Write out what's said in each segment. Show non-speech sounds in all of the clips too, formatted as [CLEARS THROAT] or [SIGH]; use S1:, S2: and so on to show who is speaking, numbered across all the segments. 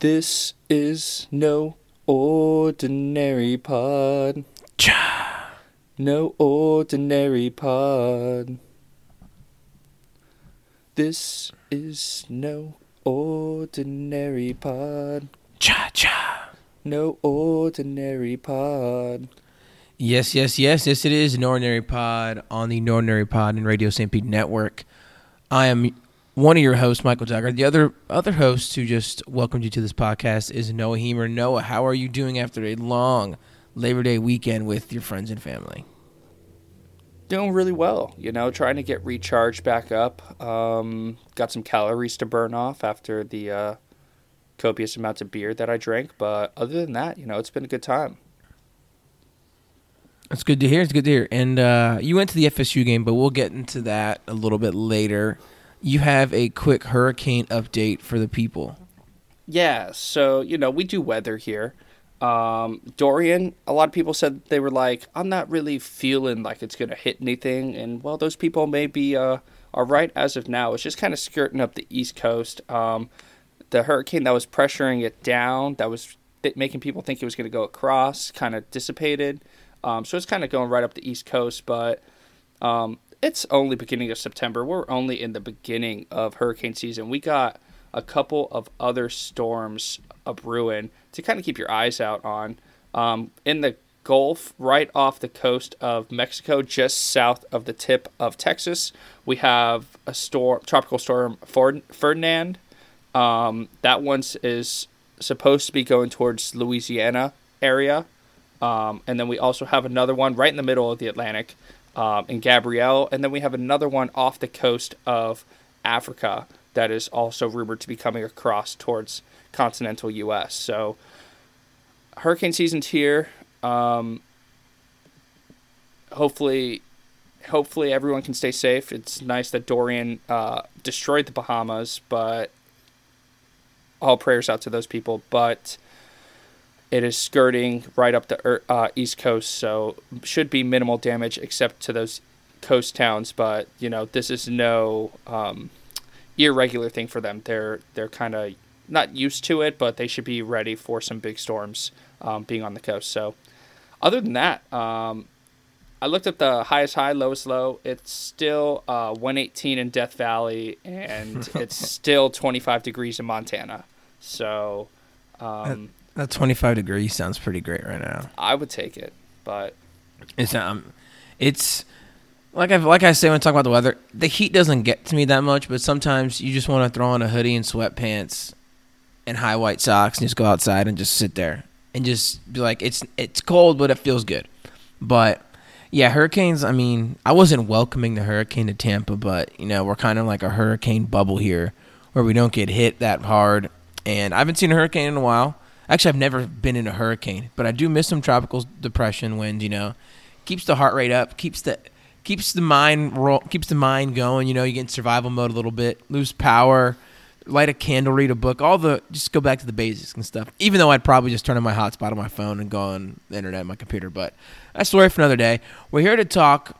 S1: This is no ordinary pod.
S2: Cha.
S1: No ordinary pod. This is no ordinary pod.
S2: Cha cha.
S1: No ordinary pod.
S2: Yes, yes, yes, yes. It is an ordinary pod on the Ordinary Pod and Radio St. Pete Network. I am one of your hosts, Michael Jagger. The other other host who just welcomed you to this podcast is Noah Hemer. Noah, how are you doing after a long Labor Day weekend with your friends and family?
S1: Doing really well, you know, trying to get recharged back up. Um, got some calories to burn off after the uh, copious amounts of beer that I drank. But other than that, you know, it's been a good time.
S2: It's good to hear. It's good to hear. And uh, you went to the FSU game, but we'll get into that a little bit later. You have a quick hurricane update for the people.
S1: Yeah, so you know we do weather here. Um, Dorian, a lot of people said they were like, I'm not really feeling like it's gonna hit anything, and well, those people may be uh, are right as of now. It's just kind of skirting up the east coast. Um, the hurricane that was pressuring it down, that was th- making people think it was gonna go across, kind of dissipated. Um, so it's kind of going right up the east coast, but um, it's only beginning of September. We're only in the beginning of hurricane season. We got a couple of other storms a brewing to kind of keep your eyes out on. Um, in the Gulf, right off the coast of Mexico, just south of the tip of Texas, we have a storm, tropical storm Ferdinand. Um, that one is supposed to be going towards Louisiana area. Um, and then we also have another one right in the middle of the Atlantic um, in Gabrielle. And then we have another one off the coast of Africa that is also rumored to be coming across towards continental U.S. So hurricane season's here. Um, hopefully, hopefully everyone can stay safe. It's nice that Dorian uh, destroyed the Bahamas, but all prayers out to those people. But it is skirting right up the uh, east coast, so should be minimal damage except to those coast towns. But you know, this is no um, irregular thing for them. They're they're kind of not used to it, but they should be ready for some big storms um, being on the coast. So, other than that, um, I looked at the highest high, lowest low. It's still uh, 118 in Death Valley, and [LAUGHS] it's still 25 degrees in Montana. So. Um,
S2: that 25 degrees sounds pretty great right now.
S1: I would take it, but
S2: it's um, it's like I like I say when I talk about the weather, the heat doesn't get to me that much, but sometimes you just want to throw on a hoodie and sweatpants and high white socks and just go outside and just sit there and just be like it's it's cold but it feels good. But yeah, hurricanes, I mean, I wasn't welcoming the hurricane to Tampa, but you know, we're kind of like a hurricane bubble here where we don't get hit that hard. And I haven't seen a hurricane in a while. Actually, I've never been in a hurricane, but I do miss some tropical depression wind. You know, keeps the heart rate up, keeps the keeps the mind keeps the mind going. You know, you get in survival mode a little bit, lose power, light a candle, read a book, all the just go back to the basics and stuff. Even though I'd probably just turn on my hotspot on my phone and go on the internet on my computer, but that's story for another day. We're here to talk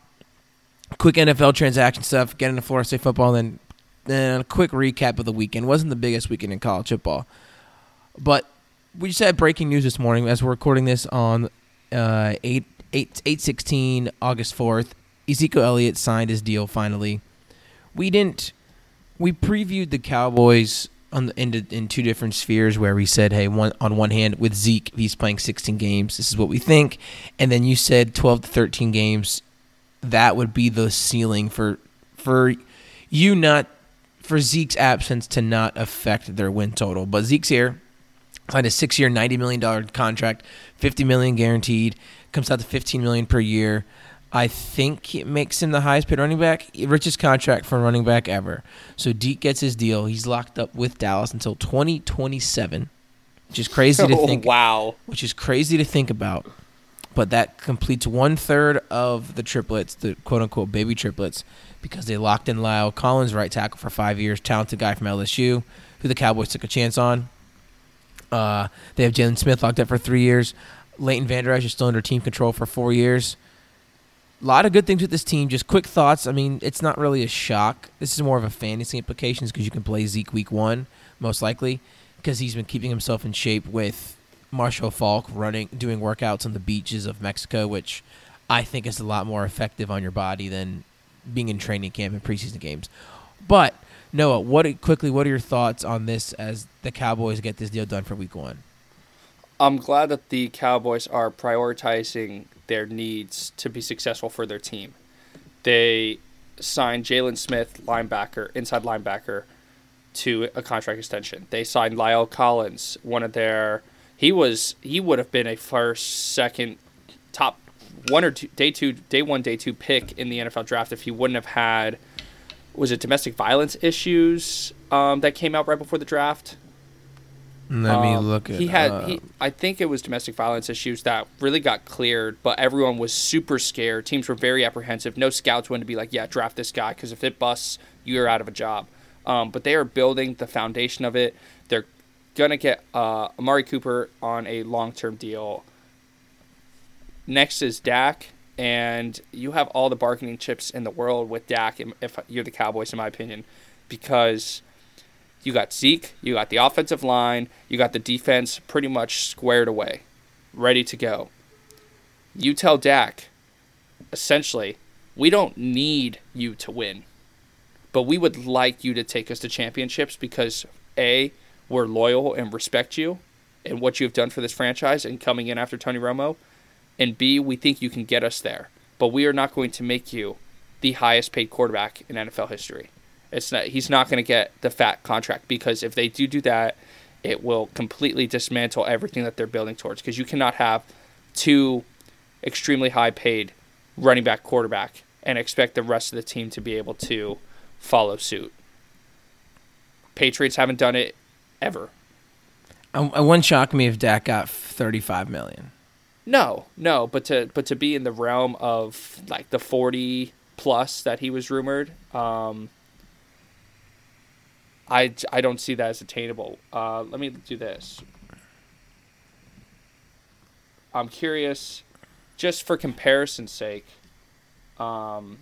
S2: quick NFL transaction stuff, get into Florida State football, and then then a quick recap of the weekend. Wasn't the biggest weekend in college football, but we just had breaking news this morning as we're recording this on uh, 8, 8, 8 16, August 4th. Ezekiel Elliott signed his deal finally. We didn't. We previewed the Cowboys on the, in, in two different spheres where we said, hey, one on one hand with Zeke, he's playing 16 games. This is what we think, and then you said 12 to 13 games. That would be the ceiling for for you not for Zeke's absence to not affect their win total. But Zeke's here signed a six-year, ninety million dollar contract, fifty million guaranteed. Comes out to fifteen million per year. I think it makes him the highest paid running back, richest contract for a running back ever. So Deke gets his deal. He's locked up with Dallas until 2027, which is crazy to [LAUGHS]
S1: Oh,
S2: think.
S1: wow.
S2: Which is crazy to think about. But that completes one third of the triplets, the quote unquote baby triplets, because they locked in La'el Collins, right tackle for five years, talented guy from LSU, who the Cowboys took a chance on. Uh, they have Jaylon Smith locked up for three years. Leighton Vander Esch is still under team control for four years. A lot of good things with this team. Just quick thoughts. I mean, it's not really a shock. This is more of a fantasy implications because you can play Zeke week one, most likely. because he's been keeping himself in shape with Marshall Faulk running, doing workouts on the beaches of Mexico, which I think is a lot more effective on your body than being in training camp and preseason games. But Noah, what quickly? What are your thoughts on this as the Cowboys get this deal done for Week One?
S1: I'm glad that the Cowboys are prioritizing their needs to be successful for their team. They signed Jaylon Smith, linebacker, inside linebacker, to a contract extension. They signed La'el Collins, one of their. He was he would have been a first, second, top one or two day two, day one, day two pick in the NFL draft if he wouldn't have had. Was it domestic violence issues um, that came out right before the draft?
S2: Let me
S1: Um,
S2: look at.
S1: He had, he, I think it was domestic violence issues that really got cleared, but everyone was super scared. Teams were very apprehensive. No scouts wanted to be like, "Yeah, draft this guy," because if it busts, you're out of a job. Um, but they are building the foundation of it. They're gonna get uh, Amari Cooper on a long-term deal. Next is Dak, and you have all the bargaining chips in the world with Dak. If you're the Cowboys, in my opinion, because you got Zeke, you got the offensive line, you got the defense pretty much squared away, ready to go. You tell Dak, essentially, we don't need you to win, but we would like you to take us to championships because A, we're loyal and respect you and what you've done for this franchise and coming in after Tony Romo, and B, we think you can get us there, but we are not going to make you the highest paid quarterback in NFL history. It's not. He's not going to get the fat contract because if they do do that, it will completely dismantle everything that they're building towards. Because you cannot have two extremely high paid running back quarterback and expect the rest of the team to be able to follow suit. Patriots haven't done it ever.
S2: Um, I, I wouldn't shock me if Dak got thirty-five million.
S1: No, no, but to but to be in the realm of like the forty plus that he was rumored, um, I I don't see that as attainable. Uh, let me do this. I'm curious, just for comparison's sake. Um,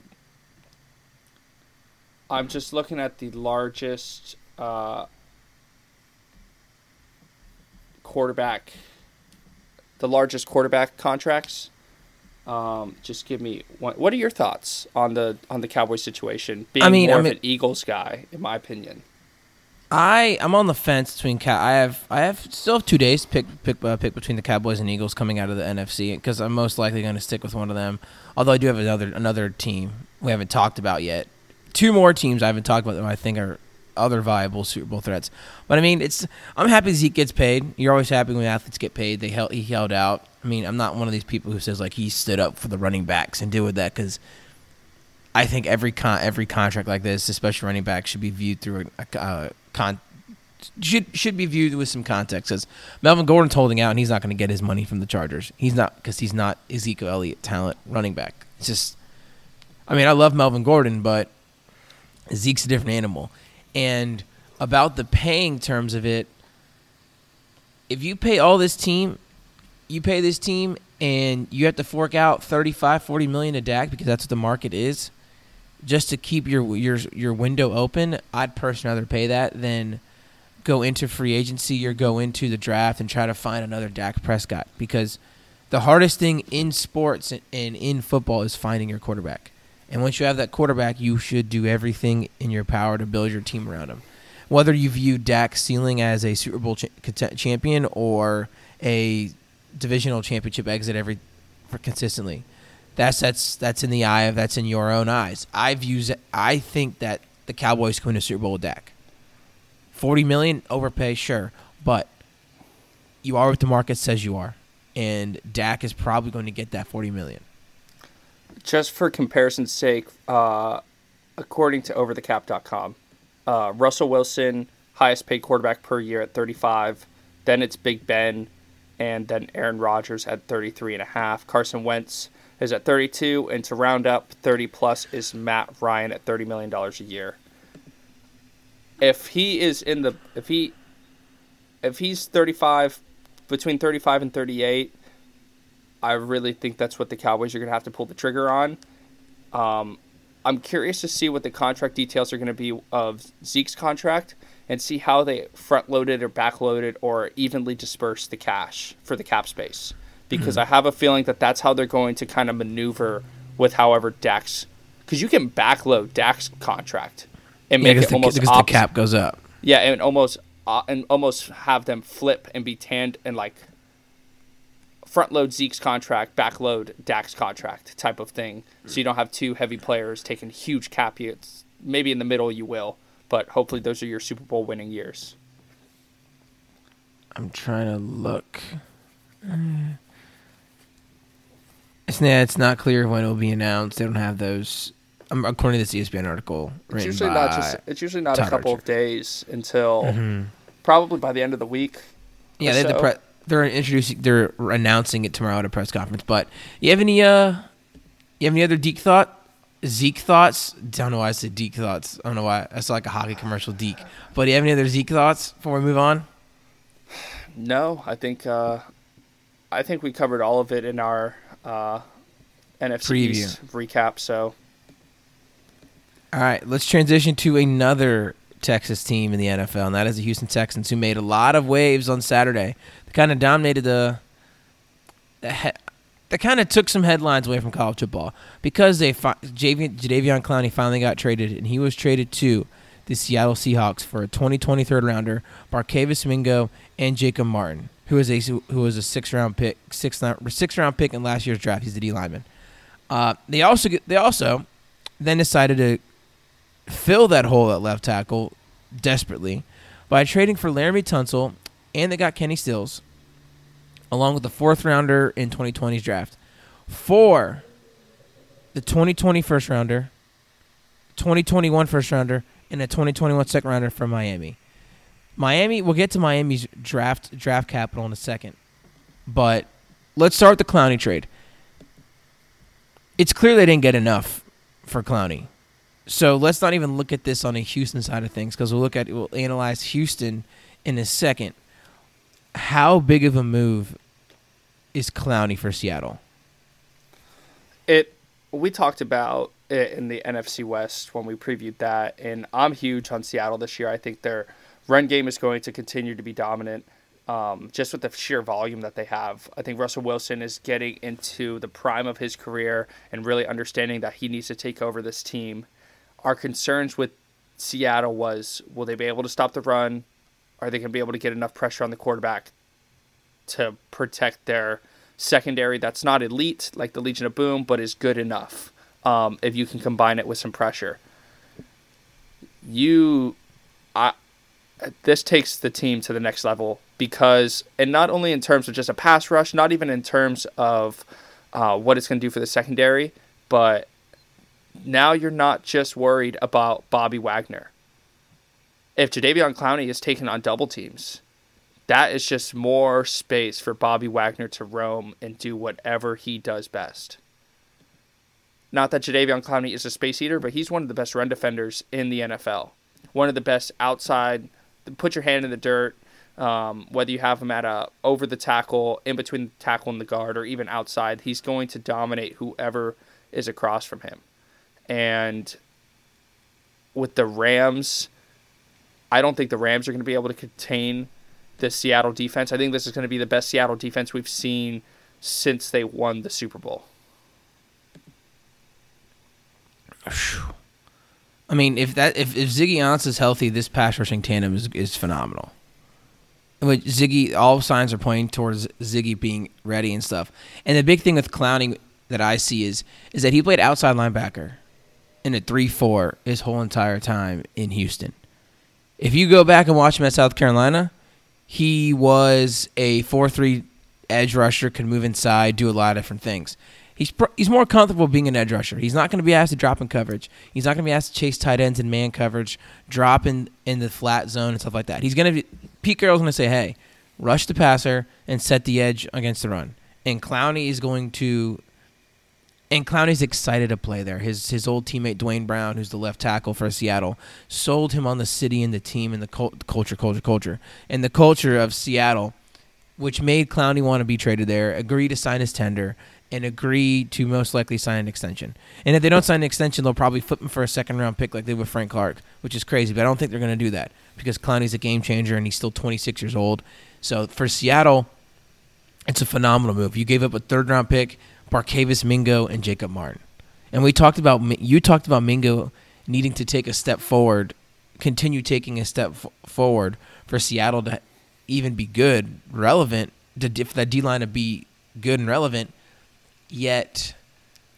S1: I'm just looking at the largest uh, quarterback the largest quarterback contracts. Um, just give me one, what are your thoughts on the on the Cowboys situation? Being
S2: I mean,
S1: more
S2: I
S1: of an Eagles guy, in my opinion.
S2: I I'm on the fence between Cow. I have I have still have two days to pick pick uh, pick between the Cowboys and Eagles coming out of the NFC because I'm most likely going to stick with one of them. Although I do have another another team we haven't talked about yet. Two more teams I haven't talked about that I think are other viable Super Bowl threats. But I mean, it's I'm happy Zeke gets paid. You're always happy when athletes get paid. They held he held out. I mean, I'm not one of these people who says like he stood up for the running backs and deal with that because I think every con- every contract like this, especially running back, should be viewed through a, a uh, con should should be viewed with some context. Because Melvin Gordon's holding out and he's not going to get his money from the Chargers. He's not because he's not Ezekiel Elliott talent running back. It's just, I mean, I love Melvin Gordon, but Zeke's a different animal. And about the paying terms of it, if you pay all this team, you pay this team and you have to fork out 35, 40 million to Dak because that's what the market is, just to keep your your your window open, I'd personally rather pay that than go into free agency or go into the draft and try to find another Dak Prescott because the hardest thing in sports and in football is finding your quarterback. And once you have that quarterback, you should do everything in your power to build your team around him. Whether you view Dak's ceiling as a Super Bowl cha- champion or a divisional championship exit every consistently, that's that's that's in the eye of that's in your own eyes. I views I think that the Cowboys win a Super Bowl with Dak. Forty million overpay, sure, but you are what the market says you are, and Dak is probably going to get that forty million.
S1: Just for comparison's sake, uh, according to OverTheCap.com, uh, Russell Wilson, highest paid quarterback per year at 35. Then it's Big Ben, and then Aaron Rodgers at 33 and a half. Carson Wentz is at 32, and to round up 30 plus is Matt Ryan at 30 million dollars a year. If he is in the if he if he's 35 between 35 and 38 I really think that's what the Cowboys are going to have to pull the trigger on. Um, I'm curious to see what the contract details are going to be of Zeke's contract and see how they front loaded or back loaded or evenly disperse the cash for the cap space. Because mm-hmm. I have a feeling that that's how they're going to kind of maneuver with however Dak's, because you can backload Dak's contract and make it
S2: the,
S1: almost
S2: because opposite. the cap goes up.
S1: Yeah, and almost uh, and almost have them flip and be tanned and like front load Zeke's contract, back load Dak's contract type of thing. So you don't have two heavy players taking huge cap hits. Maybe in the middle you will, but hopefully those are your Super Bowl winning years.
S2: I'm trying to look. It's, yeah, it's not clear when it will be announced. They don't have those. Um, according to this ESPN article,
S1: it's usually not just. It's usually not a couple Archer. of days until mm-hmm. probably by the end of the week.
S2: Yeah, they so. the pre- they're introducing. They're announcing it tomorrow at a press conference. But you have any? Uh, you have any other Deke thought? Zeke thoughts? Don't know why I said Deke thoughts. I don't know why. I saw like a hockey commercial, Deke. But do you have any other Zeke thoughts before we move on?
S1: No, I think uh, I think we covered all of it in our uh, NFC Preview. recap. So,
S2: all right, let's transition to another Texas team in the NFL, and that is the Houston Texans, who made a lot of waves on Saturday. They kind of dominated the. the kind of took some headlines away from college football because they Jadeveon, Jadeveon Clowney finally got traded, and he was traded to the Seattle Seahawks for a 2023 third rounder, Barkevious Mingo, and Jacob Martin who was a who was a six round pick, six six round pick in last year's draft. He's the D lineman. Uh, they also they also then decided to fill that hole at left tackle desperately by trading for Laremy Tunsil, and they got Kenny Stills, along with the fourth rounder in 2020's draft, for the 2020 first rounder, 2021 first rounder, and a 2021 second rounder from Miami. Miami. We'll get to Miami's draft draft capital in a second, but let's start with the Clowney trade. It's clear they didn't get enough for Clowney, so let's not even look at this on a Houston side of things because we'll look at we'll analyze Houston in a second. How big of a move is Clowney for Seattle?
S1: It we talked about it in the NFC West when we previewed that, and I'm huge on Seattle this year. I think they're run game is going to continue to be dominant. Um, just with the sheer volume that they have, I think Russell Wilson is getting into the prime of his career and really understanding that he needs to take over this team. Our concerns with Seattle was will they be able to stop the run? Are they going to be able to get enough pressure on the quarterback to protect their secondary that's not elite like the Legion of Boom, but is good enough um, if you can combine it with some pressure? You, I, this takes the team to the next level because, and not only in terms of just a pass rush, not even in terms of uh, what it's going to do for the secondary, but now you're not just worried about Bobby Wagner. If Jadeveon Clowney is taken on double teams, that is just more space for Bobby Wagner to roam and do whatever he does best. Not that Jadeveon Clowney is a space eater, but he's one of the best run defenders in the NFL. One of the best outside put your hand in the dirt. Um, whether you have him at a over the tackle, in between the tackle and the guard, or even outside, he's going to dominate whoever is across from him. And with the Rams, I don't think the Rams are going to be able to contain the Seattle defense. I think this is going to be the best Seattle defense we've seen since they won the Super Bowl. [SIGHS]
S2: I mean, if that if, if Ziggy Ansah is healthy, this pass rushing tandem is is phenomenal. But Ziggy, all signs are pointing towards Ziggy being ready and stuff. And the big thing with Clowney that I see is is that he played outside linebacker in a three four his whole entire time in Houston. If you go back and watch him at South Carolina, he was a four three edge rusher, could move inside, do a lot of different things he's he's more comfortable being an edge rusher. He's not going to be asked to drop in coverage. He's not going to be asked to chase tight ends in man coverage, drop in in the flat zone and stuff like that. He's going to Pete Carroll's going to say, "Hey, rush the passer and set the edge against the run." And Clowney is going to and Clowney's excited to play there. His his old teammate Duane Brown, who's the left tackle for Seattle, sold him on the city and the team and the culture, culture, culture, and the culture of Seattle which made Clowney want to be traded there, agree to sign his tender, and agree to most likely sign an extension. And if they don't sign an extension, they'll probably flip him for a second round pick like they with Frank Clark, which is crazy. But I don't think they're going to do that because Clowney's a game changer and he's still 26 years old. So for Seattle, it's a phenomenal move. You gave up a third round pick, Barkevious Mingo, and Jacob Martin. And we talked about you talked about Mingo needing to take a step forward, continue taking a step f- forward for Seattle to even be good, relevant, to, if that D line to be good and relevant. Yet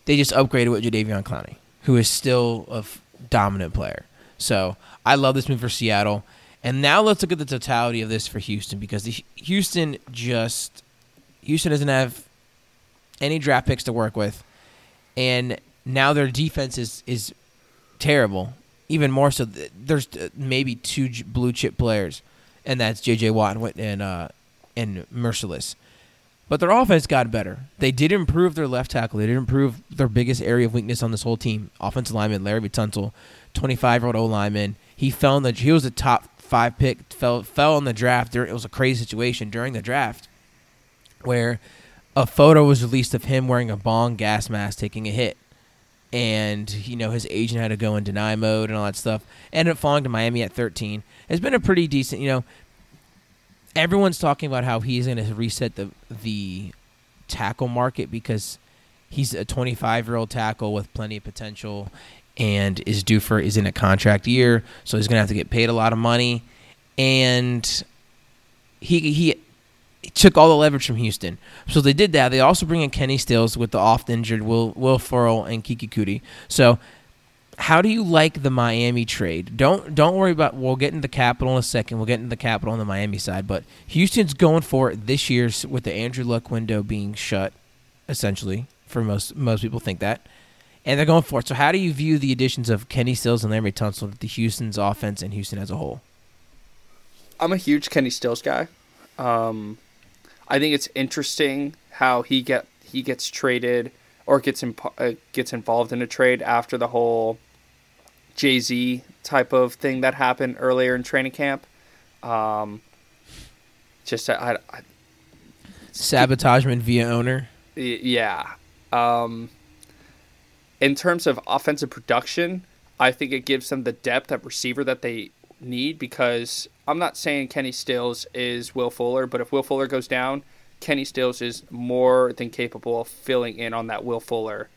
S2: they just upgraded with Jadeveon Clowney, who is still a f- dominant player. So I love this move for Seattle. And now let's look at the totality of this for Houston because the, Houston just Houston doesn't have any draft picks to work with, and now their defense is is terrible. Even more so, there's uh, maybe two blue chip players, and that's J.J. Watt and and, uh, and Mercilus. But their offense got better. They did improve their left tackle. They did improve their biggest area of weakness on this whole team. Offensive lineman Larry Tunsil, 25 year old O lineman. He fell in the. He was a top five pick. Fell fell in the draft. It was a crazy situation during the draft, where a photo was released of him wearing a bong gas mask taking a hit and you know his agent had to go in deny mode and all that stuff. Ended up falling to Miami at 13. It's been a pretty decent, you know. Everyone's talking about how he's going to reset the the tackle market because he's a 25 year old tackle with plenty of potential and is due for is in a contract year, so he's going to have to get paid a lot of money, and he he took all the leverage from Houston. So they did that. They also bring in Kenny Stills with the oft injured Will Will Fuller and Keke Coutee. So how do you like the Miami trade? Don't don't worry about. We'll get into the capital in a second. We'll get into the capital on the Miami side, but Houston's going for it this year with the Andrew Luck window being shut, essentially for most most people think that, and they're going for it. So how do you view the additions of Kenny Stills and Laremy Tunsil to the Houston's offense and Houston as a whole?
S1: I'm a huge Kenny Stills guy. Um, I think it's interesting how he get he gets traded or gets imp- uh, gets involved in a trade after the whole Jay Z type of thing that happened earlier in training camp. Um, just I, I,
S2: sabotagement via owner.
S1: Yeah. Um, in terms of offensive production, I think it gives them the depth at receiver that they need because I'm not saying Kenny Stills is Will Fuller, but if Will Fuller goes down, Kenny Stills is more than capable of filling in on that Will Fuller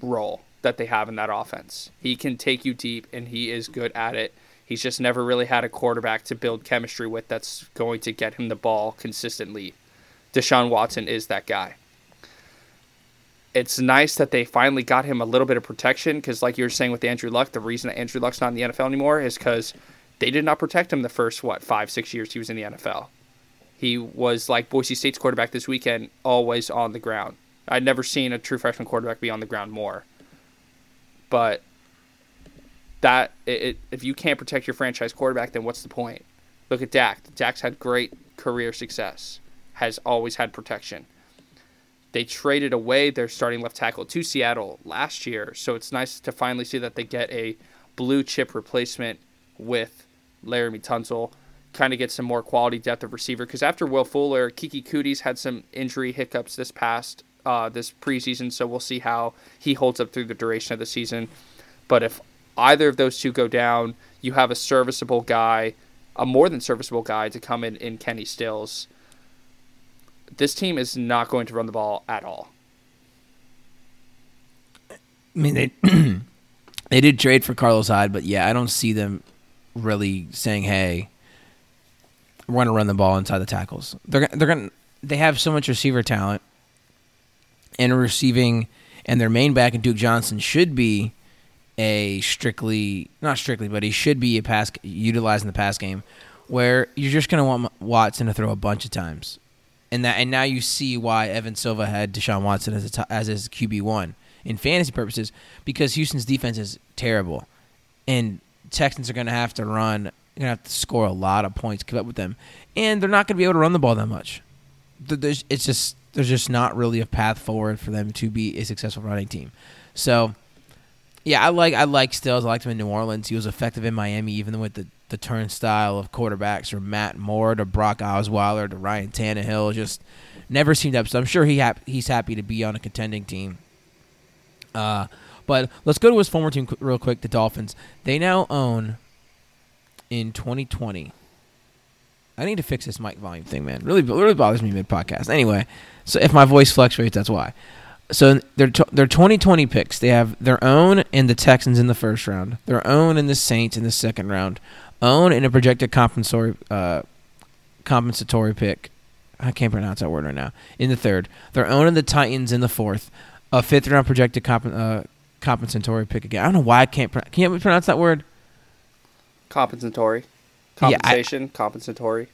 S1: role that they have in that offense. He can take you deep and he is good at it. He's just never really had a quarterback to build chemistry with that's going to get him the ball consistently. Deshaun Watson is that guy. It's nice that they finally got him a little bit of protection because, like you were saying with Andrew Luck, the reason that Andrew Luck's not in the NFL anymore is because they did not protect him the first what five six years he was in the NFL. He was like Boise State's quarterback this weekend, always on the ground. I'd never seen a true freshman quarterback be on the ground more. But that it, it, if you can't protect your franchise quarterback, then what's the point? Look at Dak. Dak's had great career success, has always had protection. They traded away their starting left tackle to Seattle last year, so it's nice to finally see that they get a blue chip replacement with Laremy Tunsil. Kind of get some more quality depth of receiver because after Will Fuller, Keke Coutee's had some injury hiccups this past uh, this preseason, so we'll see how he holds up through the duration of the season. But if either of those two go down, you have a serviceable guy, a more than serviceable guy to come in in Kenny Stills. This team is not going to run the ball at all.
S2: I mean, they [CLEARS THROAT] they did trade for Carlos Hyde, but yeah, I don't see them really saying, "Hey, we're going to run the ball inside the tackles." They're they're going they have so much receiver talent and receiving, and their main back and Duke Johnson should be a strictly not strictly, but he should be a pass utilizing the pass game, where you're just going to want Watson to throw a bunch of times, and that and now you see why Evan Silva had Deshaun Watson as as his QB one in fantasy purposes because Houston's defense is terrible, and Texans are going to have to run, going to have to score a lot of points keep up with them, and they're not going to be able to run the ball that much. There's, it's just there's just not really a path forward for them to be a successful running team. So, yeah, I like I like Stills. I liked him in New Orleans. He was effective in Miami, even with the the turnstile of quarterbacks from Matt Moore to Brock Osweiler to Ryan Tannehill. Just never seemed up. So I'm sure he he's happy to be on a contending team. Uh, but let's go to his former team real quick, the Dolphins. They now own in 2020. I need to fix this mic volume thing, man. Really, really bothers me mid podcast. Anyway, so if my voice fluctuates, that's why. So their t- their 2020 picks, they have their own and the Texans in the first round, their own and the Saints in the second round, own in a projected compensatory uh, compensatory pick. I can't pronounce that word right now. In the third, their own and the Titans in the fourth, a fifth round projected comp- uh, compensatory pick again. I don't know why I can't. Pro- can you pronounce that word?
S1: Compensatory.
S2: Yeah, I-
S1: Compensation, compensatory.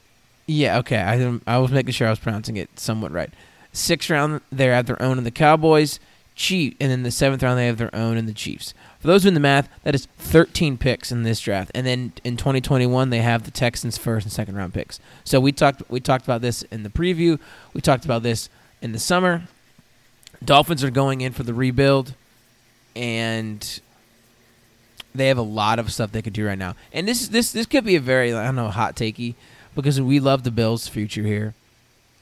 S2: Yeah, okay. I I was making sure I was pronouncing it somewhat right. Sixth round, they have their own in the Cowboys, Chief, and then the seventh round they have their own in the Chiefs. For those doing the math, that is 13 picks in this draft, and then in 2021 they have the Texans first and second round picks. So we talked we talked about this in the preview. We talked about this in the summer. Dolphins are going in for the rebuild, and they have a lot of stuff they could do right now. And this this this could be a very I don't know hot takey because we love the Bills' future here.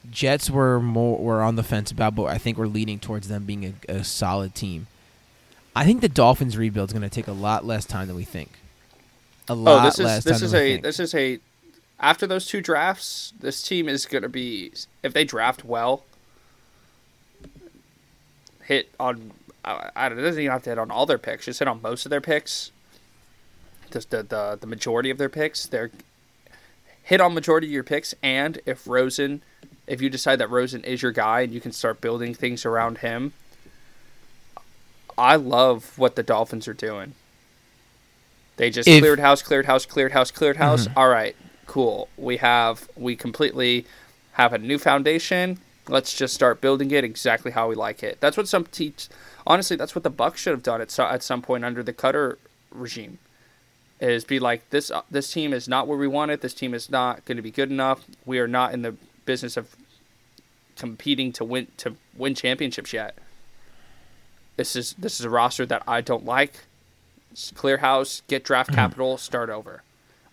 S2: Jets were more were on the fence about, but I think we're leaning towards them being a, a solid team. I think the Dolphins rebuild is going to take a lot less time than we think. A oh, lot
S1: Oh, this
S2: less
S1: is this
S2: time
S1: is a this is a after those two drafts, this team is going to be if they draft well, hit on I, I don't it doesn't even have to hit on all their picks, just hit on most of their picks. Just the the, the majority of their picks, they're hit on majority of your picks and if Rosen if you decide that Rosen is your guy and you can start building things around him, I love what the Dolphins are doing. They just
S2: If-
S1: cleared house, cleared house, cleared house, cleared mm-hmm. house. All right, cool. We have we completely have a new foundation. Let's just start building it exactly how we like it. That's what some teach. Honestly, that's what the Bucks should have done at so, at some point under the Koetter regime. Is be like this. This team is not where we want it. This team is not going to be good enough. We are not in the business of competing to win to win championships yet. This is this is a roster that I don't like. S- Clear house, get draft hmm. capital, start over.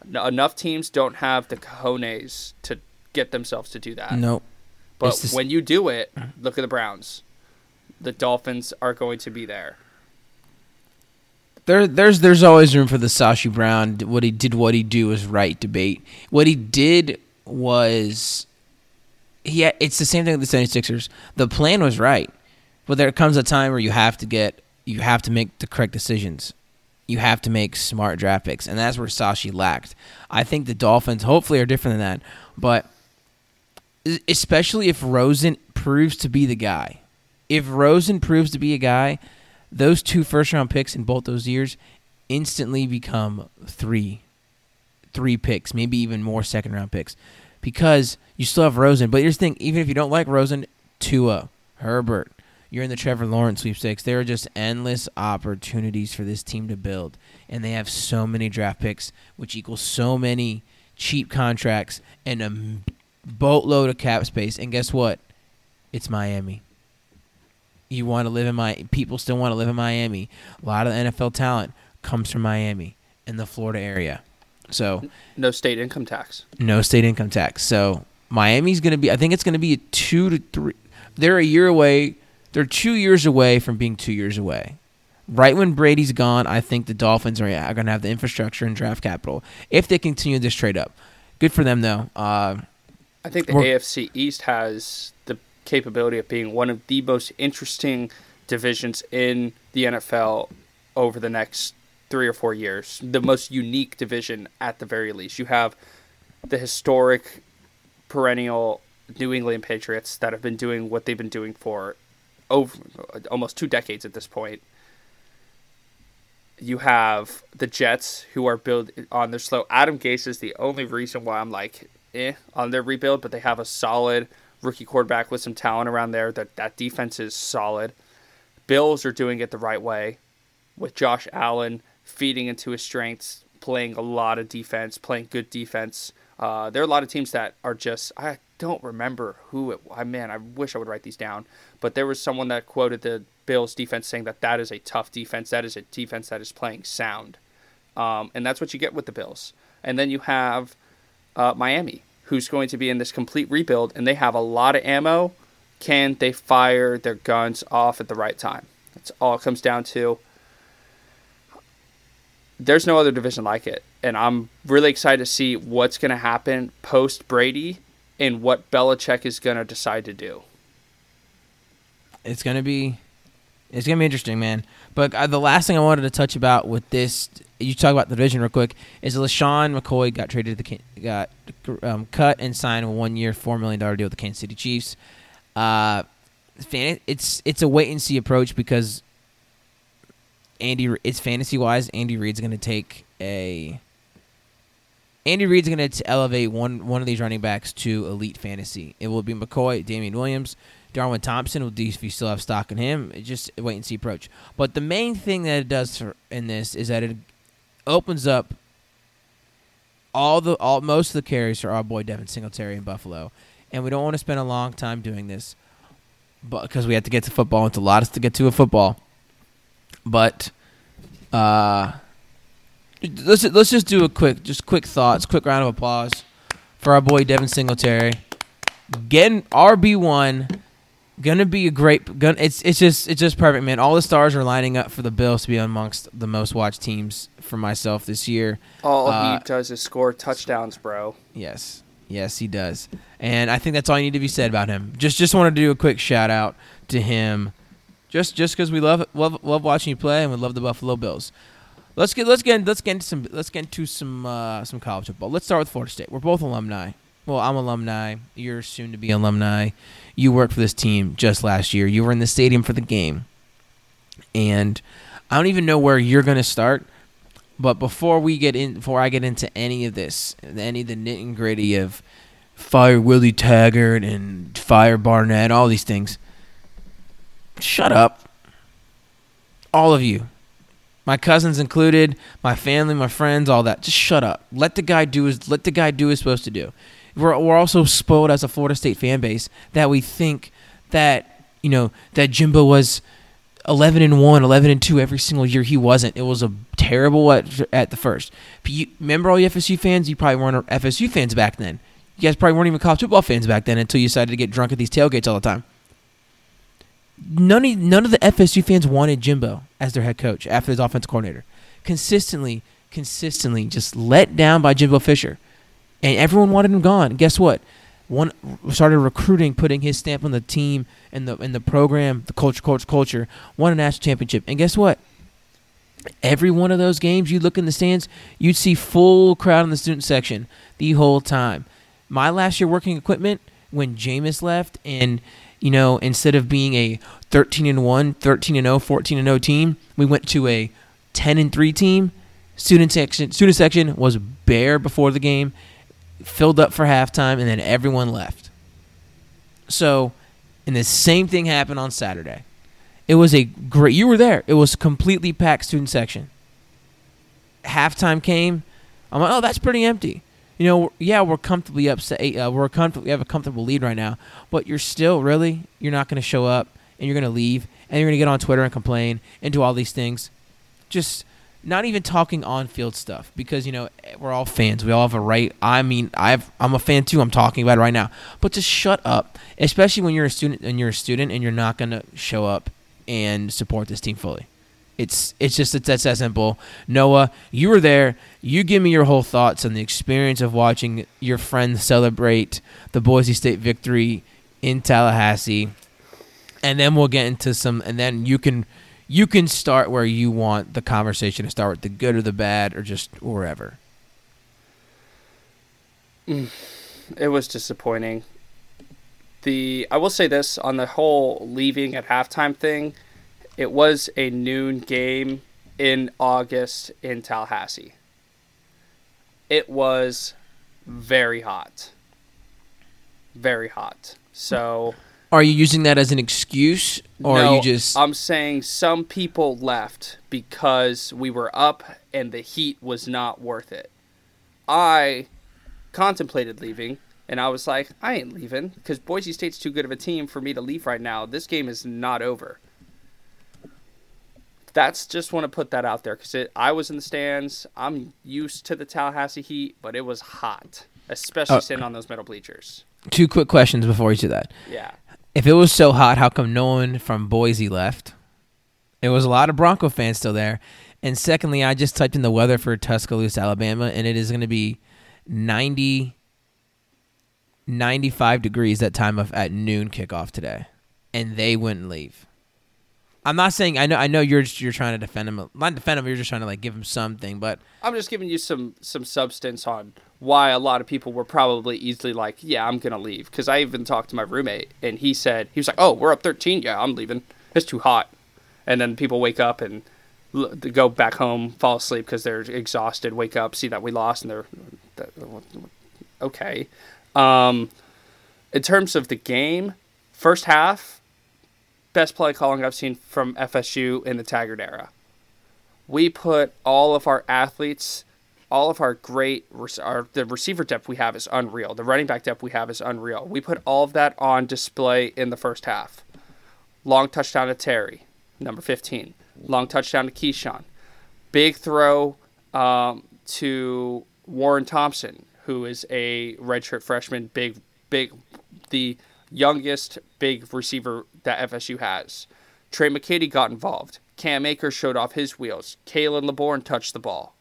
S1: En- enough teams don't have the cojones to get themselves to do that.
S2: no.
S1: but
S2: it's
S1: when you do it, hmm. look at the Browns. The Dolphins are going to be there.
S2: There, there's, there's always room for the Sashi Brown. What he did, what he do is right debate. What he did was, he. It's the same thing with the 76ers. The plan was right, but there comes a time where you have to get, you have to make the correct decisions. You have to make smart draft picks, and that's where Sashi lacked. I think the Dolphins, hopefully, are different than that, but especially if Rosen proves to be the guy. If Rosen proves to be a guy, those two first round picks in both those years instantly become three three picks, maybe even more second round picks. Because you still have Rosen. But here's the thing, even if you don't like Rosen, Tua, Herbert, you're in the Trevor Lawrence sweepstakes. There are just endless opportunities for this team to build. And they have so many draft picks, which equals so many cheap contracts and a boatload of cap space. And guess what? It's Miami. You want to live in my people still want to live in Miami. A lot of the NFL talent comes from Miami in the Florida area. So
S1: No state income tax.
S2: no state income tax. So Miami's going to be. I think it's going to be a two to three. They're a year away. They're two years away from being two years away. Right when Brady's gone, I think the Dolphins are, are going to have the infrastructure and draft capital if they continue this trade up. Good for them though. Uh,
S1: I think the AFC East has the capability of being one of the most interesting divisions in the NFL over the next three or four years. The most unique division at the very least. You have the historic, perennial New England Patriots that have been doing what they've been doing for over almost two decades at this point. You have the Jets who are built on their slow. Adam Gase is the only reason why I'm like eh on their rebuild, but they have a solid rookie quarterback with some talent around there. That that defense is solid. Bills are doing it the right way with Josh Allen feeding into his strengths, playing a lot of defense, playing good defense. Uh, there are a lot of teams that are just I don't remember who it. I man, I wish I would write these down. But there was someone that quoted the Bills defense saying that that is a tough defense. That is a defense that is playing sound, um, and that's what you get with the Bills. And then you have uh, Miami, who's going to be in this complete rebuild, and they have a lot of ammo. Can they fire their guns off at the right time? That's all it comes down to. There's no other division like it, and I'm really excited to see what's going to happen post Brady and what Belichick is going to decide to do.
S2: It's gonna be, it's gonna be interesting, man. But uh, the last thing I wanted to touch about with this, you talk about the division real quick, is LeSean McCoy got traded to the got um, cut and signed a one year, four million dollar deal with the Kansas City Chiefs. Uh, it's it's a wait and see approach because Andy, it's fantasy wise. Andy Reid's going to take a. Andy Reid's going to elevate one one of these running backs to elite fantasy. It will be McCoy, Damien Williams, Darwin Thompson. Will if you still have stock in him. Just wait and see approach. But the main thing that it does for, in this is that it opens up all the all most of the carries for our boy Devin Singletary in Buffalo, and we don't want to spend a long time doing this, but because we have to get to football, it's a lot to get to a football. But uh, let's let's just do a quick, just quick thoughts, quick round of applause for our boy Devin Singletary, getting RB one. Gonna be a great. Gonna, it's it's just it's just perfect, man. All the stars are lining up for the Bills to be amongst the most watched teams for myself this year.
S1: All uh, he does is score touchdowns, bro.
S2: Yes, yes, he does, and I think that's all you need to be said about him. Just just wanted to do a quick shout out to him just just because we love love love watching you play and we love the Buffalo Bills. Let's get let's get let's get into some let's get into some uh, some college football. Let's start with Florida State. We're both alumni. Well, I'm alumni. You're soon to be alumni. You worked for this team just last year. You were in the stadium for the game, and I don't even know where you're going to start. But before we get in, before I get into any of this, any of the nit and gritty of fire Willie Taggart and fire Barnett, all these things, Shut up. All of you. My cousins included, my family, my friends, all that. Just shut up. Let the guy do his let the guy do his supposed to do. We're we're also spoiled as a Florida State fan base that we think that, you know, that Jimbo was 11 and 1, 11 and 2 every single year. He wasn't. It was a terrible at, at the first. You, remember all you FSU fans? You probably weren't FSU fans back then. You guys probably weren't even college football fans back then until you decided to get drunk at these tailgates all the time none of, none of the FSU fans wanted Jimbo as their head coach after his offensive coordinator. Consistently, consistently just let down by Jimbo Fisher. And everyone wanted him gone. guess what? One started recruiting, putting his stamp on the team and the and the program, the culture, culture, culture. Won a national championship, and guess what? Every one of those games, you look in the stands, you'd see full crowd in the student section the whole time. My last year working equipment, when Jameis left and you know, instead of being a 13 and 1, 13 and 0, 14 and 0 team, we went to a 10 and 3 team. Student section student section was bare before the game, filled up for halftime and then everyone left. So, and the same thing happened on Saturday. It was a great you were there. It was completely packed student section. Halftime came. I'm like, "Oh, that's pretty empty." You know, yeah, we're comfortably upset. Uh, we're comfortable. We have a comfortable lead right now, but you're still really you're not going to show up and you're going to leave and you're going to get on Twitter and complain and do all these things. Just not even talking on field stuff because you know we're all fans. We all have a right. I mean, I've I'm a fan too. I'm talking about it right now. But just shut up, especially when you're a student and you're a student and you're not going to show up and support this team fully. It's it's just it's, it's that simple. Noah, you were there. You give me your whole thoughts on the experience of watching your friends celebrate the Boise State victory in Tallahassee, and then we'll get into some. And then you can you can start where you want the conversation to start with the good or the bad or just wherever.
S1: Mm, it was disappointing. The I will say this on the whole leaving at halftime thing it was a noon game in August in Tallahassee. It was very hot. Very hot. So
S2: are you using that as an excuse or no, are you just
S1: I'm saying some people left because we were up and the heat was not worth it. I contemplated leaving and I was like, I ain't leaving because Boise State's too good of a team for me to leave right now. This game is not over that's just want to put that out there because I was in the stands. I'm used to the Tallahassee heat, but it was hot, especially
S2: Oh.
S1: sitting on those metal bleachers.
S2: Two quick questions before each do that.
S1: Yeah.
S2: If it was so hot, how come no one from Boise left? It was a lot of Bronco fans still there. And secondly, I just typed in the weather for Tuscaloosa, Alabama, and it is going to be 90, 95 degrees that time of at noon kickoff today, and they wouldn't leave. I'm not saying I know I know you're you're trying to defend him, not defend him. You're just trying to like give him something, but
S1: I'm just giving you some some substance on why a lot of people were probably easily like, yeah, I'm gonna leave. Because I even talked to my roommate, and he said he was like, oh, we're up 13. Yeah, I'm leaving. It's too hot. And then people wake up and l- go back home, fall asleep because they're exhausted. Wake up, see that we lost, and they're that- okay. Um, in terms of the game, first half, best play calling I've seen from FSU in the Taggart era we put all of our athletes, all of our great, our, the receiver depth we have is unreal. The running back depth we have is unreal. We put all of that on display in the first half. Long touchdown to Terry, number 15. Long touchdown to Keyshawn. Big throw um, to Warren Thompson, who is a redshirt freshman, big, big, the youngest big receiver that FSU has. Tre' McKitty got involved. Cam Akers showed off his wheels. Khalan Laborn touched the ball.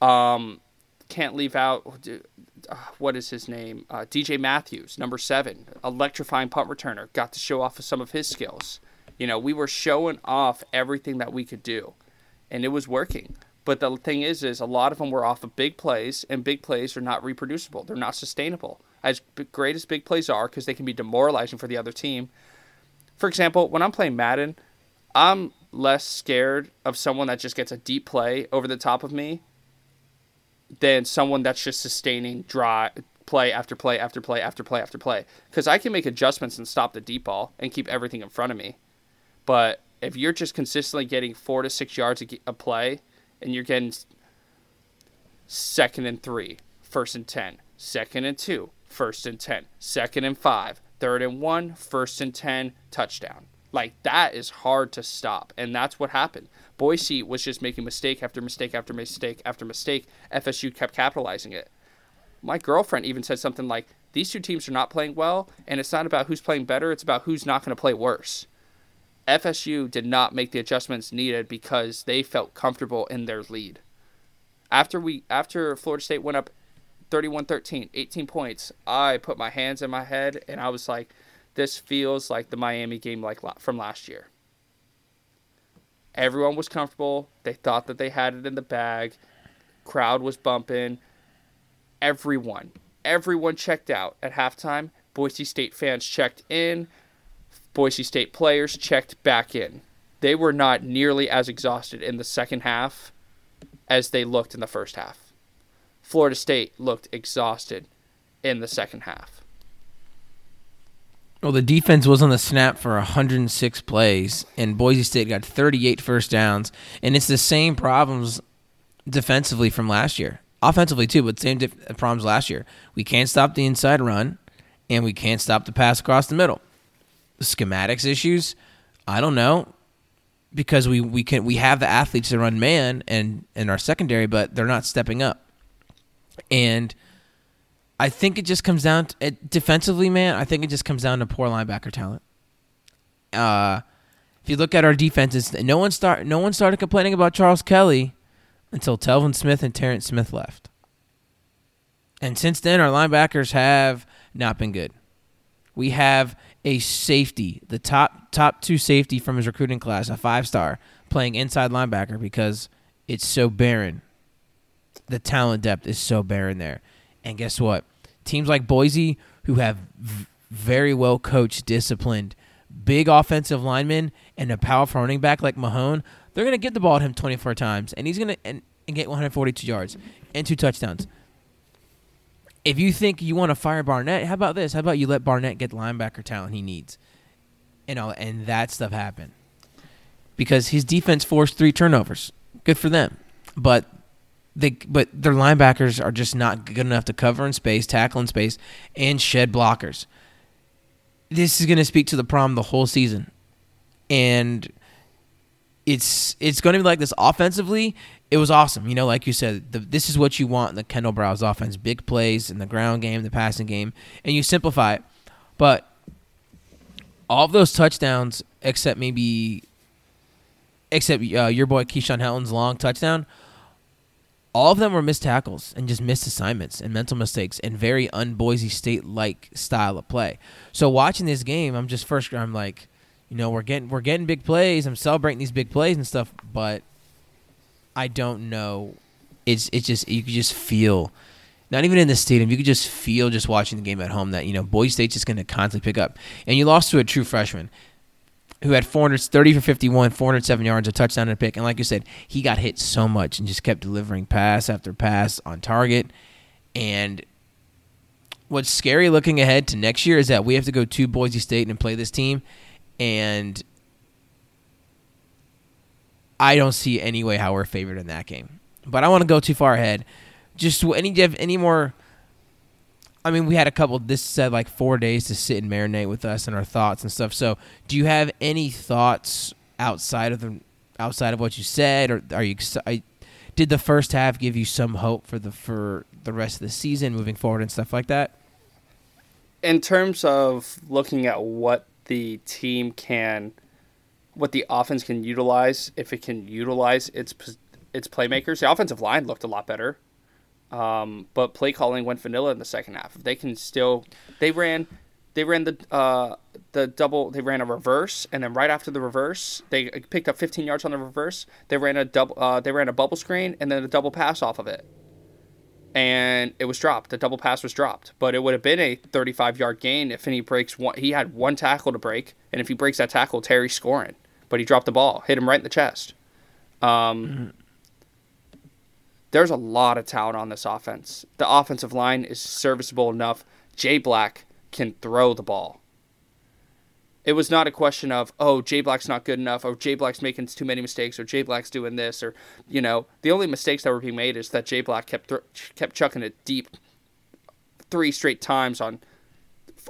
S1: Um, can't leave out uh, what is his name? Uh, DJ Matthews, number seven, electrifying punt returner, got to show off some of his skills. You know, we were showing off everything that we could do, and it was working. But the thing is, is a lot of them were off of big plays, and big plays are not reproducible. They're not sustainable. As great as big plays are, because they can be demoralizing for the other team. For example, when I'm playing Madden, I'm less scared of someone that just gets a deep play over the top of me than someone that's just sustaining dry play after play after play after play after play. Because I can make adjustments and stop the deep ball and keep everything in front of me. But if you're just consistently getting four to six yards a play and you're getting second and three, first and ten, second and two, first and ten, second and five, third and one, first and ten, touchdown. Like that is hard to stop, and that's what happened. Boise was just making mistake after mistake after mistake after mistake. FSU kept capitalizing it. My girlfriend even said something like, "These two teams are not playing well, and it's not about who's playing better; it's about who's not going to play worse." FSU did not make the adjustments needed because they felt comfortable in their lead. After we after Florida State went up 31-13, 18 points, I put my hands in my head and I was like, this feels like the Miami game like from last year. Everyone was comfortable. They thought that they had it in the bag. Crowd was bumping. Everyone, everyone checked out at halftime. Boise State fans checked in. Boise State players checked back in. They were not nearly as exhausted in the second half as they looked in the first half. Florida State looked exhausted in the second half.
S2: Well, the defense was on the snap for 106 plays, and Boise State got 38 first downs, and it's the same problems defensively from last year, offensively too, but same dif- problems last year. We can't stop the inside run, and we can't stop the pass across the middle. Schematics issues, I don't know, because we we can we have the athletes to run man and in our secondary, but they're not stepping up, and. I think it just comes down to it, defensively, man. I think it just comes down to poor linebacker talent. Uh, if you look at our defenses, no one start no one started complaining about Charles Kelly until Telvin Smith and Terrance Smith left. And since then, our linebackers have not been good. We have a safety, the top top two safety from his recruiting class, a five star, playing inside linebacker because it's so barren. The talent depth is so barren there. And guess what? Teams like Boise, who have v- very well coached, disciplined, big offensive linemen, and a powerful running back like Mahone, they're going to get the ball at him 24 times, and he's going to and, and get 142 yards and two touchdowns. If you think you want to fire Barnett, how about this? How about you let Barnett get linebacker talent he needs? You know, and that stuff happen because his defense forced three turnovers. Good for them, but they but their linebackers are just not good enough to cover in space, tackle in space, and shed blockers. This is going to speak to the problem the whole season, and it's it's going to be like this offensively. It was awesome, you know, like you said. The, this is what you want in the Kendall Briles offense: big plays in the ground game, the passing game, and you simplify it. But all of those touchdowns, except maybe, except uh, your boy Keyshawn Helton's long touchdown, all of them were missed tackles and just missed assignments and mental mistakes and very unboise State like style of play. So watching this game, I'm just first I'm like, you know, we're getting we're getting big plays. I'm celebrating these big plays and stuff, but I don't know. It's it's just you could just feel, not even in the stadium, you could just feel just watching the game at home that you know Boise State's just going to constantly pick up. And you lost to a true freshman who had 430 for 51, 407 yards, a touchdown and a pick. And like you said, he got hit so much and just kept delivering pass after pass on target. And what's scary looking ahead to next year is that we have to go to Boise State and play this team and I don't see any way how we're favored in that game. But I want to go too far ahead. Just any any more? I mean, we had a couple. This said like four days to sit and marinate with us and our thoughts and stuff. So, do you have any thoughts outside of the outside of what you said, or are you? Did the first half give you some hope for the for the rest of the season moving forward and stuff like that?
S1: In terms of looking at what the team can, what the offense can utilize, if it can utilize its its playmakers. The offensive line looked a lot better, um, but play calling went vanilla in the second half. They can still, they ran, they ran the uh, the double. They ran a reverse, and then right after the reverse, they picked up 15 yards on the reverse. They ran a double. Uh, they ran a bubble screen, and then a double pass off of it and it was dropped. The double pass was dropped, but it would have been a 35 yard gain if he breaks one. He had one tackle to break, and if he breaks that tackle, Terry's scoring. But he dropped the ball, hit him right in the chest. Um, mm-hmm. There's a lot of talent on this offense. The offensive line is serviceable enough. Jay Black can throw the ball it was not a question of oh Jay Black's not good enough or Jay Black's making too many mistakes or Jay Black's doing this or you know the only mistakes that were being made is that Jay Black kept th- kept chucking it deep three straight times on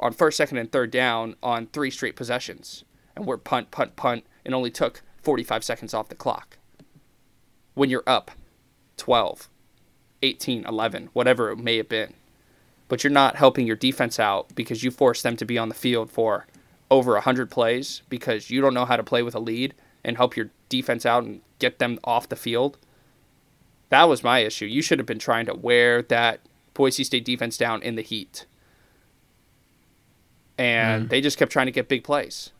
S1: on first second and third down on three straight possessions and we're punt punt punt and only took 45 seconds off the clock when you're up 12 18 11 whatever it may have been but you're not helping your defense out because you force them to be on the field for over 100 plays because you don't know how to play with a lead and help your defense out and get them off the field. That was my issue. You should have been trying to wear that Boise State defense down in the heat. And mm. they just kept trying to get big plays.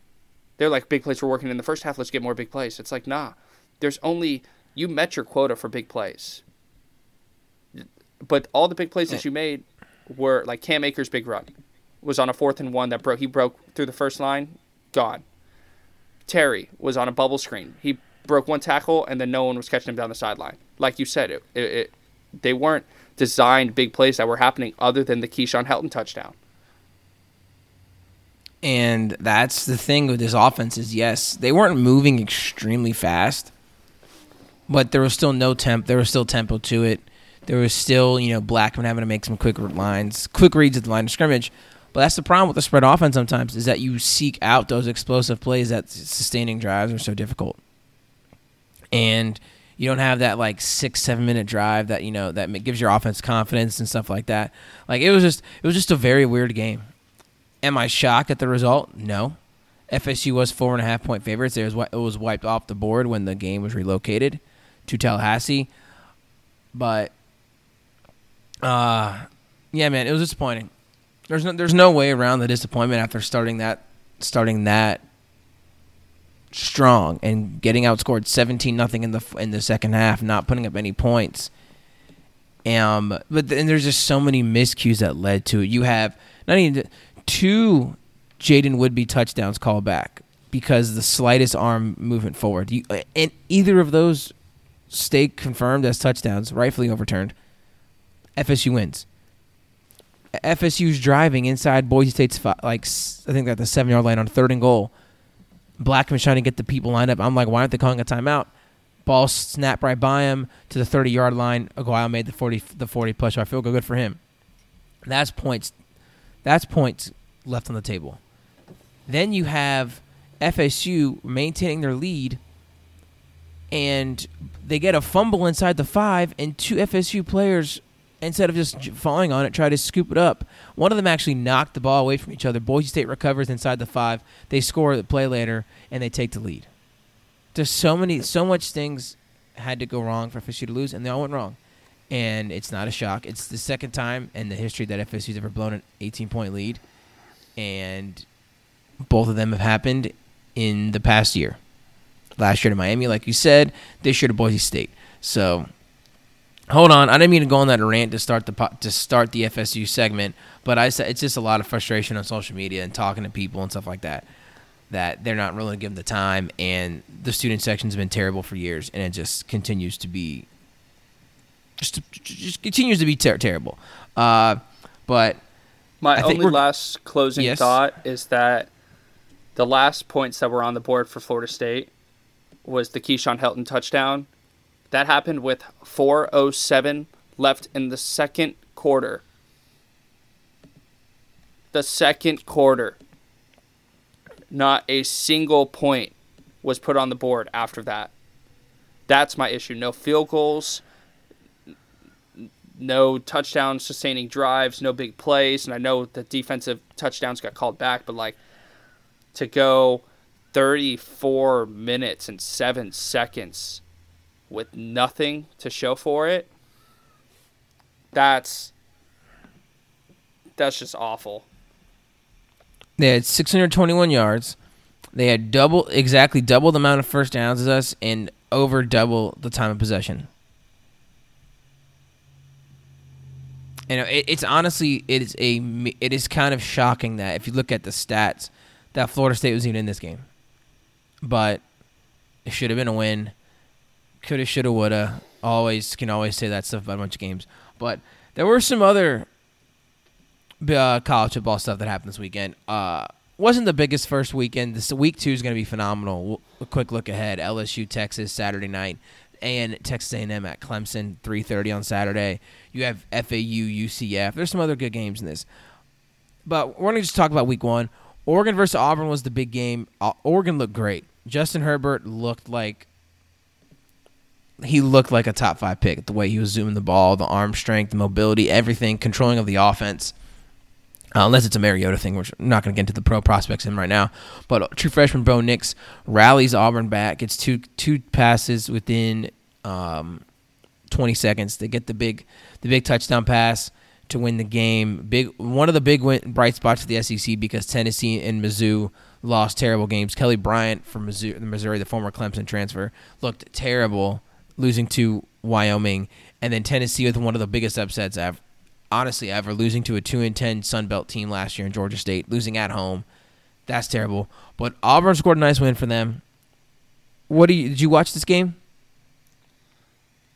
S1: They're like, big plays were working in the first half. Let's get more big plays. It's like, nah, there's only, you met your quota for big plays. But all the big plays that you made were like Cam Akers' big run was on a fourth and one that broke. He broke through the first line, gone. Terry was on a bubble screen. He broke one tackle, and then no one was catching him down the sideline. Like you said, it, it, it they weren't designed big plays that were happening other than the Keyshawn Helton touchdown.
S2: And that's the thing with this offense is yes, they weren't moving extremely fast, but there was still no temp. There was still tempo to it. There was still, you know, Blackman having to make some quick lines, quick reads at the line of scrimmage. But that's the problem with the spread offense sometimes is that you seek out those explosive plays that sustaining drives are so difficult. And you don't have that like six seven minute drive that you know that gives your offense confidence and stuff like that. Like it was just it was just a very weird game. Am I shocked at the result? No. FSU was four and a half point favorites. It was it was wiped off the board when the game was relocated to Tallahassee, but uh, yeah, man, it was disappointing. There's no there's no way around the disappointment after starting that starting that strong and getting outscored 17 nothing in the in the second half, not putting up any points. Um, but then there's just so many miscues that led to it. You have not even two Jaden Woodbey touchdowns called back because the slightest arm movement forward. You, and either of those stay confirmed as touchdowns, rightfully overturned. FSU wins. FSU's driving inside Boise State's like I think they're at the seven yard line on third and goal. Blackman's trying to get the people lined up. I'm like, why aren't they calling a timeout? Ball snap right by him to the 30 yard line. Aguayo made the 40 the 40 push. I feel good for him. That's points. That's points left on the table. Then you have FSU maintaining their lead and they get a fumble inside the five, and two FSU players, instead of just falling on it, try to scoop it up. One of them actually knocked the ball away from each other. Boise State recovers inside the five. They score the play later, and they take the lead. There's so many, so much things had to go wrong for FSU to lose, and they all went wrong. And it's not a shock. It's the second time in the history that FSU's ever blown an 18 point lead, and both of them have happened in the past year. Last year to Miami, like you said, this year to Boise State. So, hold on. I didn't mean to go on that rant to start the to start the FSU segment, but I said it's just a lot of frustration on social media and talking to people and stuff like that. That they're not really giving the time, and the student section's been terrible for years, and it just continues to be just just continues to be ter- terrible. Uh, but
S1: My
S2: I think
S1: only last closing
S2: Yes.
S1: thought is that the last points that were on the board for Florida State was the Keyshawn Helton touchdown. That happened with 4:07 left in the second quarter. The second quarter. Not a single point was put on the board after that. That's my issue. No field goals, no touchdown sustaining drives, no big plays, and I know the defensive touchdowns got called back, but like to go 34 minutes and 7 seconds with nothing to show for it that's that's just awful.
S2: They had 621 yards. They had double, exactly double the amount of first downs as us, and over double the time of possession. You know, it, it's honestly, it is a, it is kind of shocking that if you look at the stats, that Florida State was even in this game. But it should have been a win. Coulda, shoulda, woulda. Always can always say that stuff about a bunch of games. But there were some other uh, college football stuff that happened this weekend. Uh, wasn't the biggest first weekend. This week two is going to be phenomenal. A quick look ahead: LSU, Texas, Saturday night, and Texas A&M at Clemson, three thirty on Saturday. You have FAU, UCF. There's some other good games in this, but we're going to just talk about week one. Oregon versus Auburn was the big game. Uh, Oregon looked great. Justin Herbert looked like he looked like a top five pick. The way he was zooming the ball, the arm strength, the mobility, everything, controlling of the offense. Uh, unless it's a Mariota thing, which I'm not going to get into the pro prospects in right now. But true freshman Bo Nix rallies Auburn back, gets two two passes within um, 20 seconds. They get the big the big touchdown pass to win the game. Big one of the big win, bright spots for the SEC because Tennessee and Mizzou lost terrible games. Kelly Bryant from Missouri, Missouri, the former Clemson transfer, looked terrible, losing to Wyoming, and then Tennessee with one of the biggest upsets ever, honestly ever, losing to a two and ten Sun Belt team last year in Georgia State, losing at home. That's terrible. But Auburn scored a nice win for them. What do you did you watch this game?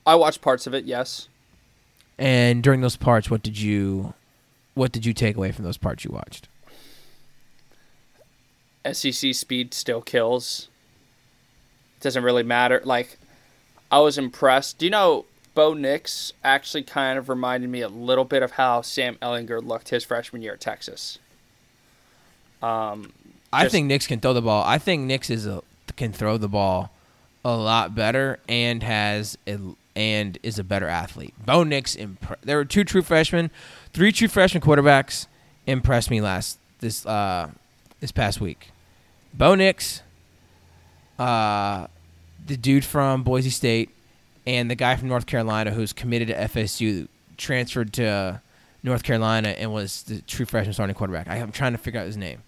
S1: I watched parts of it, yes.
S2: And during those parts, what did you what did you take away from those parts you watched?
S1: SEC speed still kills. It Doesn't really matter. Like, I was impressed. Do you know Bo Nix actually kind of reminded me a little bit of how Sam Ehlinger looked his freshman year at Texas. Um,
S2: I think Nix can throw the ball. I think Nix is a can throw the ball a lot better and has a, and is a better athlete. Bo Nix impre- there were two true freshmen, three true freshman quarterbacks impressed me last this uh this past week. Bo Nix, uh, the dude from Boise State, and the guy from North Carolina who's committed to FSU, transferred to North Carolina and was the true freshman starting quarterback. I, I'm trying to figure out his name.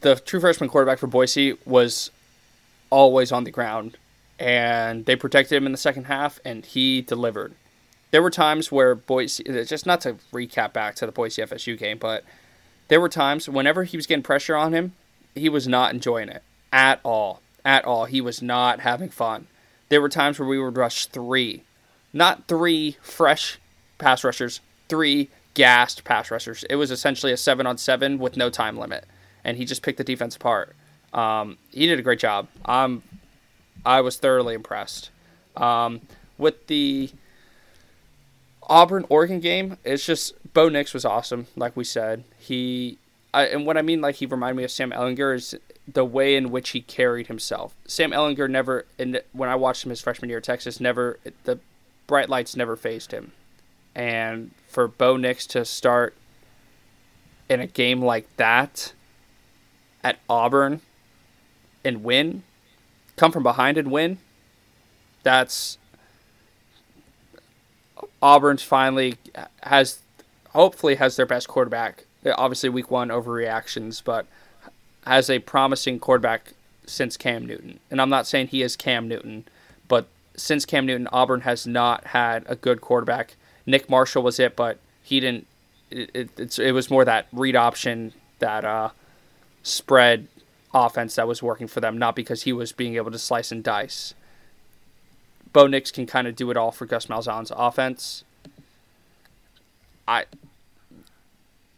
S1: the true freshman quarterback for Boise was always on the ground, and they protected him in the second half, and he delivered. There were times where Boise, just not to recap back to the Boise FSU game, but there were times whenever he was getting pressure on him, he was not enjoying it at all. At all. He was not having fun. There were times where we would rush three, not three fresh pass rushers, three gassed pass rushers. It was essentially a seven on seven with no time limit, and he just picked the defense apart. Um, he did a great job. I was thoroughly impressed. Um, with the Auburn Oregon game, it's just Bo Nix was awesome. Like we said, he I, and what I mean like he reminded me of Sam Ehlinger is the way in which he carried himself. Sam Ehlinger never, and when I watched him his freshman year at Texas, never the bright lights never phased him. And for Bo Nix to start in a game like that at Auburn and win, come from behind and win, that's Auburn's finally has hopefully has their best quarterback. Obviously, week one overreactions, but has a promising quarterback since Cam Newton. And I'm not saying he is Cam Newton, but since Cam Newton, Auburn has not had a good quarterback. Nick Marshall was it, but he didn't. It, it, it was more that read option, that uh, spread offense that was working for them, not because he was being able to slice and dice. Bo Nix can kind of do it all for Gus Malzahn's offense. I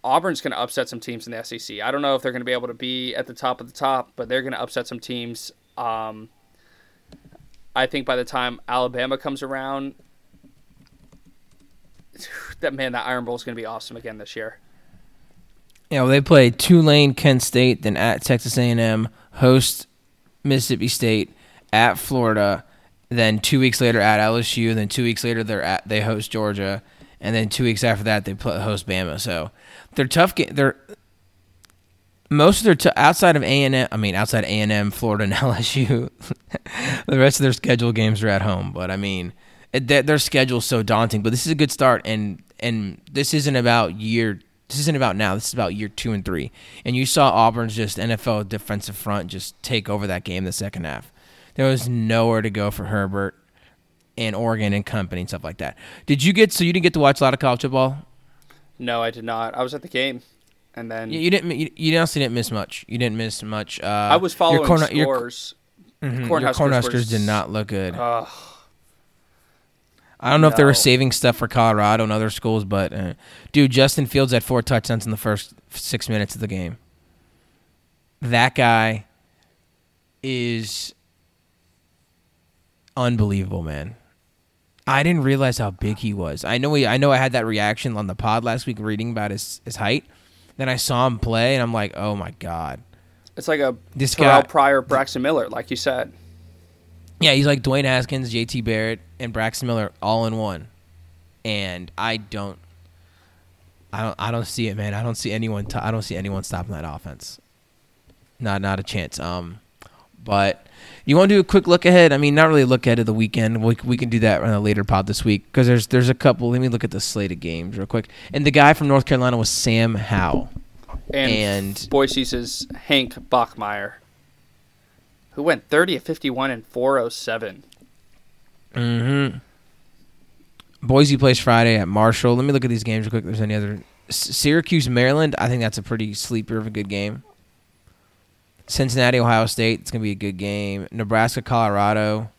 S1: Auburn's going to upset some teams in the SEC. I don't know if they're going to be able to be at the top of the top, but they're going to upset some teams. Um, I think by the time Alabama comes around, [SIGHS] that man, that Iron Bowl is going to be awesome again this year.
S2: Yeah, well, they play Tulane, Kent State, then at Texas A&M, host Mississippi State, at Florida, then two weeks later at LSU, then two weeks later they're at they host Georgia, and then two weeks after that they play, host Bama. So they're tough. Ga- they're most of their t- outside of A and M. I mean, outside A and M, Florida, and [LAUGHS] LSU, the rest of their scheduled games are at home. But I mean, it, their, schedule's so daunting. But this is a good start, and and this isn't about year. This isn't about now. This is about year two and three. And you saw Auburn's just NFL defensive front just take over that game the second half. There was nowhere to go for Herbert and Oregon and company and stuff like that. Did you get so you didn't get to watch a lot of college football?
S1: No, I did not. I was at the game, and then
S2: You, you didn't. You, you honestly didn't miss much. You didn't miss much. Uh,
S1: I was following
S2: your your,
S1: scores.
S2: mhm, your
S1: Cornhuskers
S2: did not look good.
S1: Ugh.
S2: I don't know if they were saving stuff for Colorado and other schools, but uh, dude, Justin Fields had four touchdowns in the first six minutes of the game. That guy is unbelievable, man. I didn't realize how big he was. I know he, I know I had that reaction on the pod last week reading about his, his height. Then I saw him play and I'm like, "Oh my god."
S1: It's like a
S2: This
S1: Terrelle
S2: guy-
S1: Pryor, Braxton Miller, like you said.
S2: Yeah, he's like Dwayne Haskins, JT Barrett, and Braxton Miller all in one. And I don't I don't I don't see it, man. I don't see anyone t- I don't see anyone stopping that offense. Not not a chance. Um but you want to do a quick look ahead? I mean, not really look ahead of the weekend. We, we can do that on a later pod this week because there's there's a couple. Let me look at the slate of games real quick. And the guy from North Carolina was Sam Howell.
S1: And,
S2: And-
S1: Boise's is Hank Bachmeier, who went 30 of 51 and 407.
S2: Mm-hmm. Boise plays Friday at Marshall. Let me look at these games real quick. If there's any other Syracuse, Maryland. I think that's a pretty sleeper of a good game. Cincinnati, Ohio State. It's gonna be a good game. Nebraska, Colorado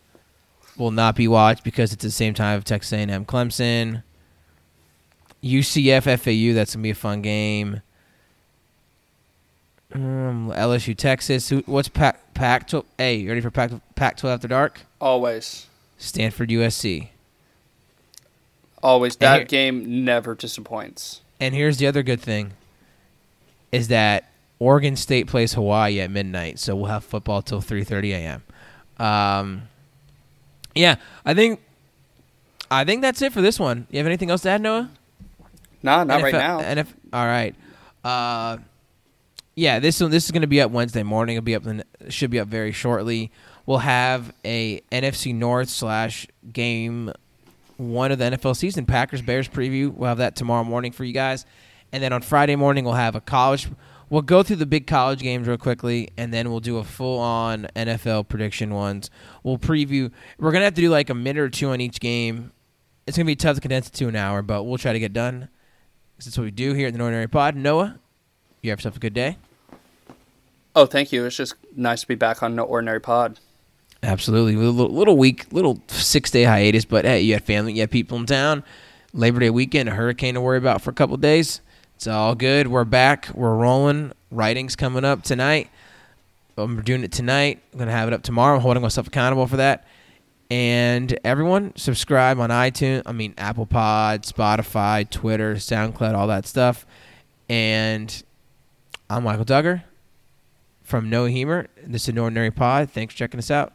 S2: will not be watched because it's the same time of Texas A&M, Clemson. UCF, FAU. That's gonna be a fun game. Um, LSU, Texas. Who, what's Pac Pac? Hey, you ready for Pac Pac 12 after dark?
S1: Always.
S2: Stanford, USC.
S1: Always. That
S2: here-
S1: game never disappoints.
S2: And here's the other good thing is that Oregon State plays Hawaii at midnight, so we'll have football till 3:30 a.m. Um, yeah, I think I think that's it for this one. You have anything else to add, Noah?
S1: Nah, not right
S2: NFL
S1: now.
S2: NF all right. Uh, yeah, this one this is going to be up Wednesday morning. It'll be up should be up very shortly. We'll have a NFC North slash game one of the NFL season Packers Bears preview. We'll have that tomorrow morning for you guys, and then on Friday morning we'll have a college. We'll go through the big college games real quickly, and then we'll do a full on NFL prediction ones. We'll preview. We're gonna have to do like a minute or two on each game. It's gonna be tough to condense it to an hour, but we'll try to get done. 'Cause That's what we do here at the Ordinary Pod. Noah, you have yourself a good day.
S1: Oh, thank you. It's just nice to be back on No Ordinary Pod.
S2: Absolutely, a little, little week, little six day hiatus, but hey, you had family, you had people in town. Labor Day weekend, a hurricane to worry about for a couple days. It's all good. We're back. We're rolling. Writing's coming up tonight. I'm doing it tonight. I'm gonna have it up tomorrow. I'm holding myself accountable for that. And everyone, subscribe on iTunes. I mean, Apple Pod, Spotify, Twitter, SoundCloud, all that stuff. And I'm Michael Duggar. from Noah Hemer. This is an ordinary pod. Thanks for checking us out.